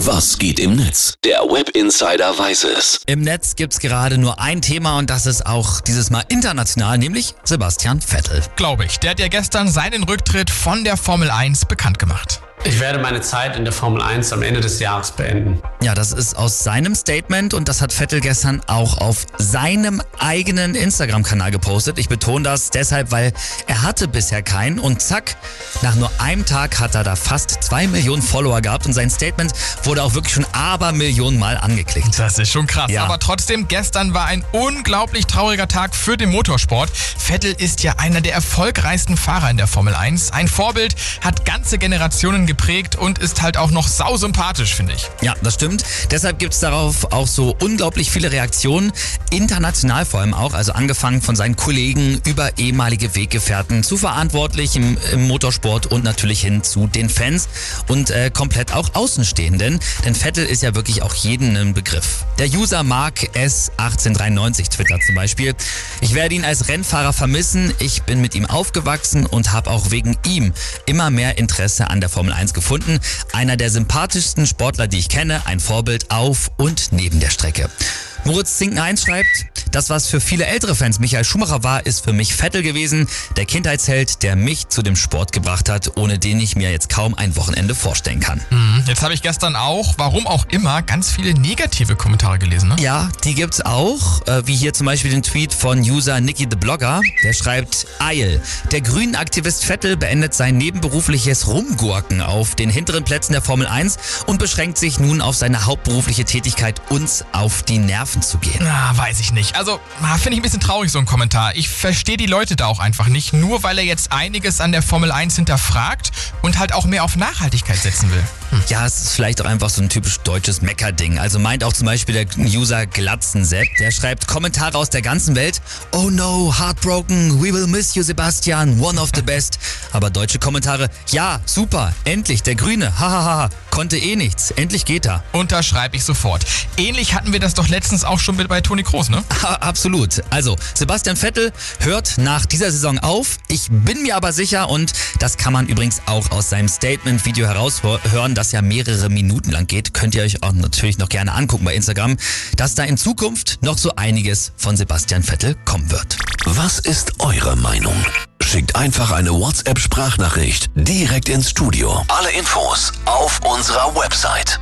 Was geht im Netz? Der Web Insider weiß es. Im Netz gibt's gerade nur ein Thema und das ist auch dieses Mal international, nämlich Sebastian Vettel. Glaube ich. Der hat ja gestern seinen Rücktritt von der Formel 1 bekannt gemacht. Ich werde meine Zeit in der Formel 1 am Ende des Jahres beenden. Ja, das ist aus seinem Statement und das hat Vettel gestern auch auf seinem eigenen Instagram-Kanal gepostet. Ich betone das deshalb, weil er hatte bisher keinen und zack, nach nur einem Tag hat er da fast zwei Millionen Follower gehabt und sein Statement wurde auch wirklich schon Abermillionen Mal angeklickt. Das ist schon krass. Ja. Aber trotzdem, gestern war ein unglaublich trauriger Tag für den Motorsport. Vettel ist ja einer der erfolgreichsten Fahrer in der Formel 1. Ein Vorbild, hat ganze Generationen geprägt und ist halt auch noch sausympathisch, finde ich. Ja, das stimmt. Deshalb gibt's darauf auch so unglaublich viele Reaktionen, international vor allem auch, also angefangen von seinen Kollegen über ehemalige Weggefährten zu Verantwortlichen im, im Motorsport und natürlich hin zu den Fans und äh, komplett auch Außenstehenden, denn Vettel ist ja wirklich auch jeden ein Begriff. Der User Mark S1893 twittert zum Beispiel, ich werde ihn als Rennfahrer vermissen, ich bin mit ihm aufgewachsen und habe auch wegen ihm immer mehr Interesse an der Formel 1 gefunden. Einer der sympathischsten Sportler, die ich kenne, ein Vorbild auf und neben der Strecke. Moritz Zinken 1 schreibt, das, was für viele ältere Fans Michael Schumacher war, ist für mich Vettel gewesen, der Kindheitsheld, der mich zu dem Sport gebracht hat, ohne den ich mir jetzt kaum ein Wochenende vorstellen kann. Jetzt habe ich gestern auch, warum auch immer, ganz viele negative Kommentare gelesen. Ne? Ja, die gibt's auch, äh, wie hier zum Beispiel den Tweet von User Nicky the Blogger. Der schreibt, Eil, der grünen Aktivist Vettel beendet sein nebenberufliches Rumgurken auf den hinteren Plätzen der Formel 1 und beschränkt sich nun auf seine hauptberufliche Tätigkeit, uns auf die Nerven zu gehen. Na, weiß ich nicht. Also, ah, finde ich ein bisschen traurig, so ein Kommentar. Ich verstehe die Leute da auch einfach nicht, nur weil er jetzt einiges an der Formel 1 hinterfragt und halt auch mehr auf Nachhaltigkeit setzen will. Ja, es ist vielleicht auch einfach so ein typisch deutsches Meckerding. Also meint auch zum Beispiel der User Glatzensepp, der schreibt Kommentare aus der ganzen Welt. Oh no, heartbroken, we will miss you, Sebastian, one of the best. Aber deutsche Kommentare, ja, super, endlich, der Grüne, hahaha, konnte eh nichts, endlich geht er. Unterschreibe ich sofort. Ähnlich hatten wir das doch letztens auch schon mit bei Toni Kroos, ne? Absolut. Also, Sebastian Vettel hört nach dieser Saison auf. Ich bin mir aber sicher, und das kann man übrigens auch aus seinem Statement-Video heraushören, das ja mehrere Minuten lang geht, könnt ihr euch auch natürlich noch gerne angucken bei Instagram, dass da in Zukunft noch so einiges von Sebastian Vettel kommen wird. Was ist eure Meinung? Schickt einfach eine WhatsApp-Sprachnachricht direkt ins Studio. Alle Infos auf unserer Website